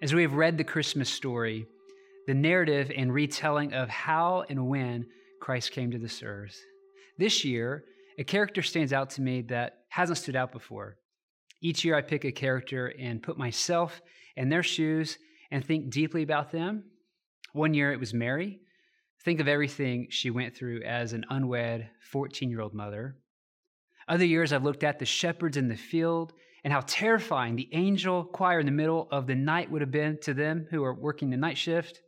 As we have read the Christmas story, the narrative and retelling of how and when Christ came to this earth, this year, a character stands out to me that hasn't stood out before. Each year, I pick a character and put myself in their shoes and think deeply about them. One year, it was Mary. Think of everything she went through as an unwed 14 year old mother. Other years, I've looked at the shepherds in the field and how terrifying the angel choir in the middle of the night would have been to them who are working the night shift.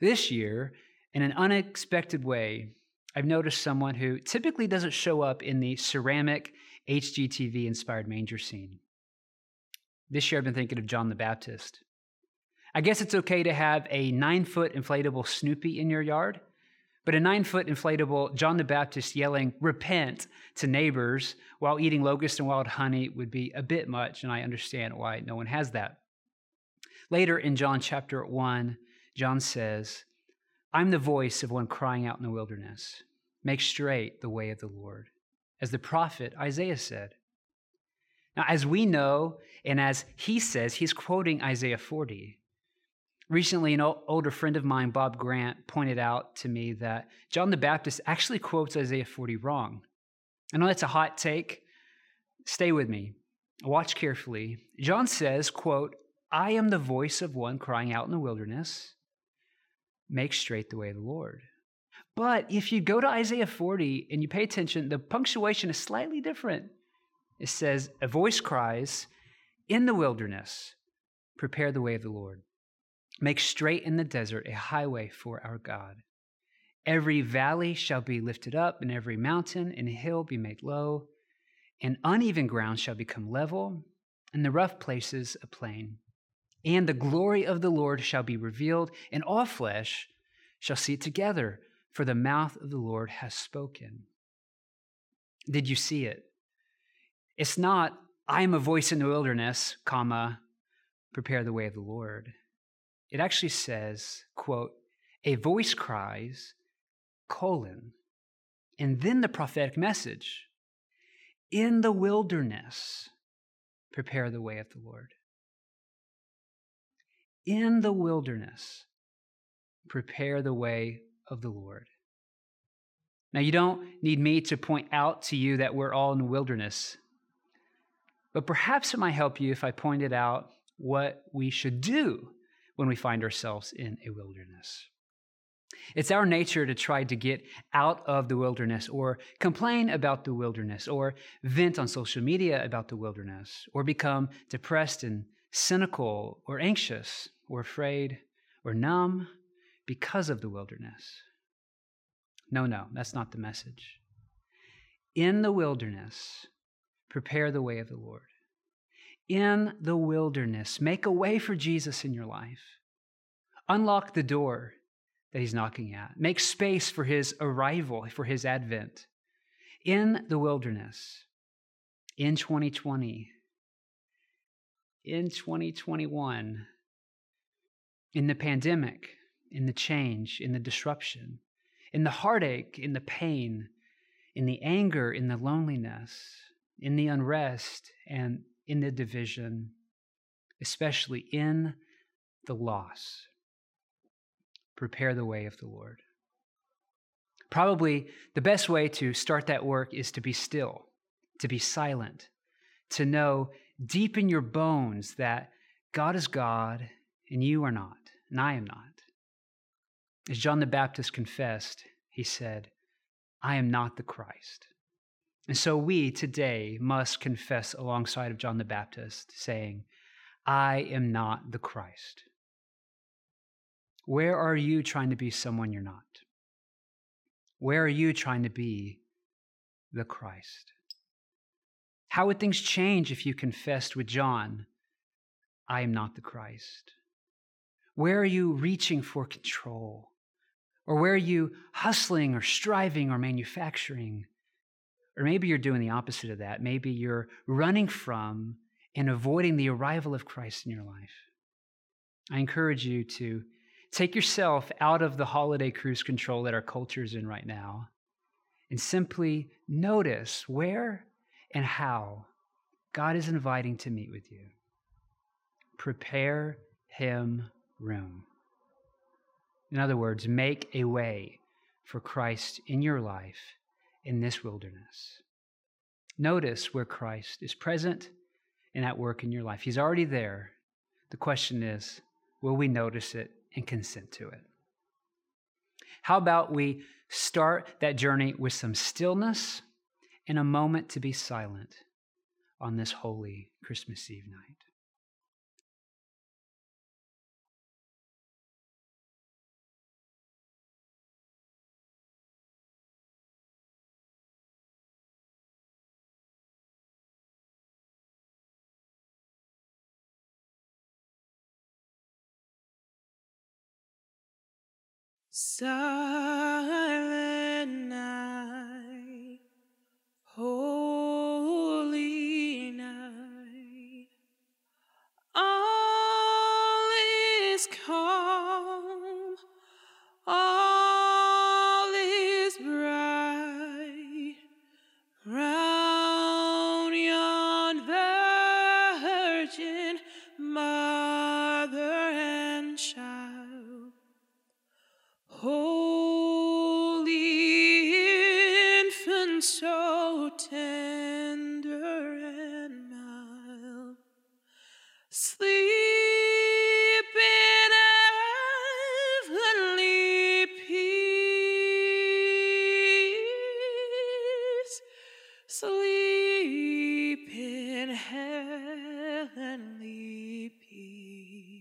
This year, in an unexpected way, I've noticed someone who typically doesn't show up in the ceramic HGTV inspired manger scene. This year, I've been thinking of John the Baptist. I guess it's okay to have a nine foot inflatable Snoopy in your yard, but a nine foot inflatable John the Baptist yelling, repent to neighbors while eating locust and wild honey would be a bit much, and I understand why no one has that. Later in John chapter 1, John says, I'm the voice of one crying out in the wilderness, make straight the way of the Lord, as the prophet Isaiah said. Now, as we know, and as he says, he's quoting Isaiah 40. Recently, an older friend of mine, Bob Grant, pointed out to me that John the Baptist actually quotes Isaiah 40 wrong. I know that's a hot take. Stay with me. Watch carefully. John says, quote, I am the voice of one crying out in the wilderness, make straight the way of the Lord. But if you go to Isaiah 40 and you pay attention, the punctuation is slightly different. It says, A voice cries, In the wilderness, prepare the way of the Lord. Make straight in the desert a highway for our God. Every valley shall be lifted up, and every mountain and hill be made low, and uneven ground shall become level, and the rough places a plain and the glory of the Lord shall be revealed, and all flesh shall see it together, for the mouth of the Lord has spoken. Did you see it? It's not, I am a voice in the wilderness, comma, prepare the way of the Lord. It actually says, quote, a voice cries, colon, and then the prophetic message. In the wilderness, prepare the way of the Lord in the wilderness, prepare the way of the Lord. Now, you don't need me to point out to you that we're all in the wilderness, but perhaps it might help you if I pointed out what we should do when we find ourselves in a wilderness. It's our nature to try to get out of the wilderness or complain about the wilderness or vent on social media about the wilderness or become depressed and cynical or anxious or afraid or numb because of the wilderness. No, no, that's not the message. In the wilderness, prepare the way of the Lord. In the wilderness, make a way for Jesus in your life. Unlock the door that he's knocking at. Make space for his arrival, for his advent. In the wilderness, in 2020, in 2021, in the pandemic, in the change, in the disruption, in the heartache, in the pain, in the anger, in the loneliness, in the unrest, and in the division, especially in the loss. Prepare the way of the Lord. Probably the best way to start that work is to be still, to be silent, to know deep in your bones that God is God and you are not, and I am not. As John the Baptist confessed, he said, I am not the Christ. And so we today must confess alongside of John the Baptist, saying, I am not the Christ. Where are you trying to be someone you're not? Where are you trying to be the Christ? How would things change if you confessed with John, I am not the Christ? Where are you reaching for control? Or where are you hustling or striving or manufacturing? Or maybe you're doing the opposite of that. Maybe you're running from and avoiding the arrival of Christ in your life. I encourage you to take yourself out of the holiday cruise control that our culture is in right now and simply notice where and how God is inviting to meet with you. Prepare him room. In other words, make a way for Christ in your life in this wilderness. Notice where Christ is present and at work in your life. He's already there. The question is, will we notice it and consent to it? How about we start that journey with some stillness and a moment to be silent on this holy Christmas Eve night? Silent sleep in heavenly peace, sleep in heavenly peace.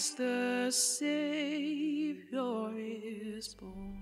Christ the Savior is born.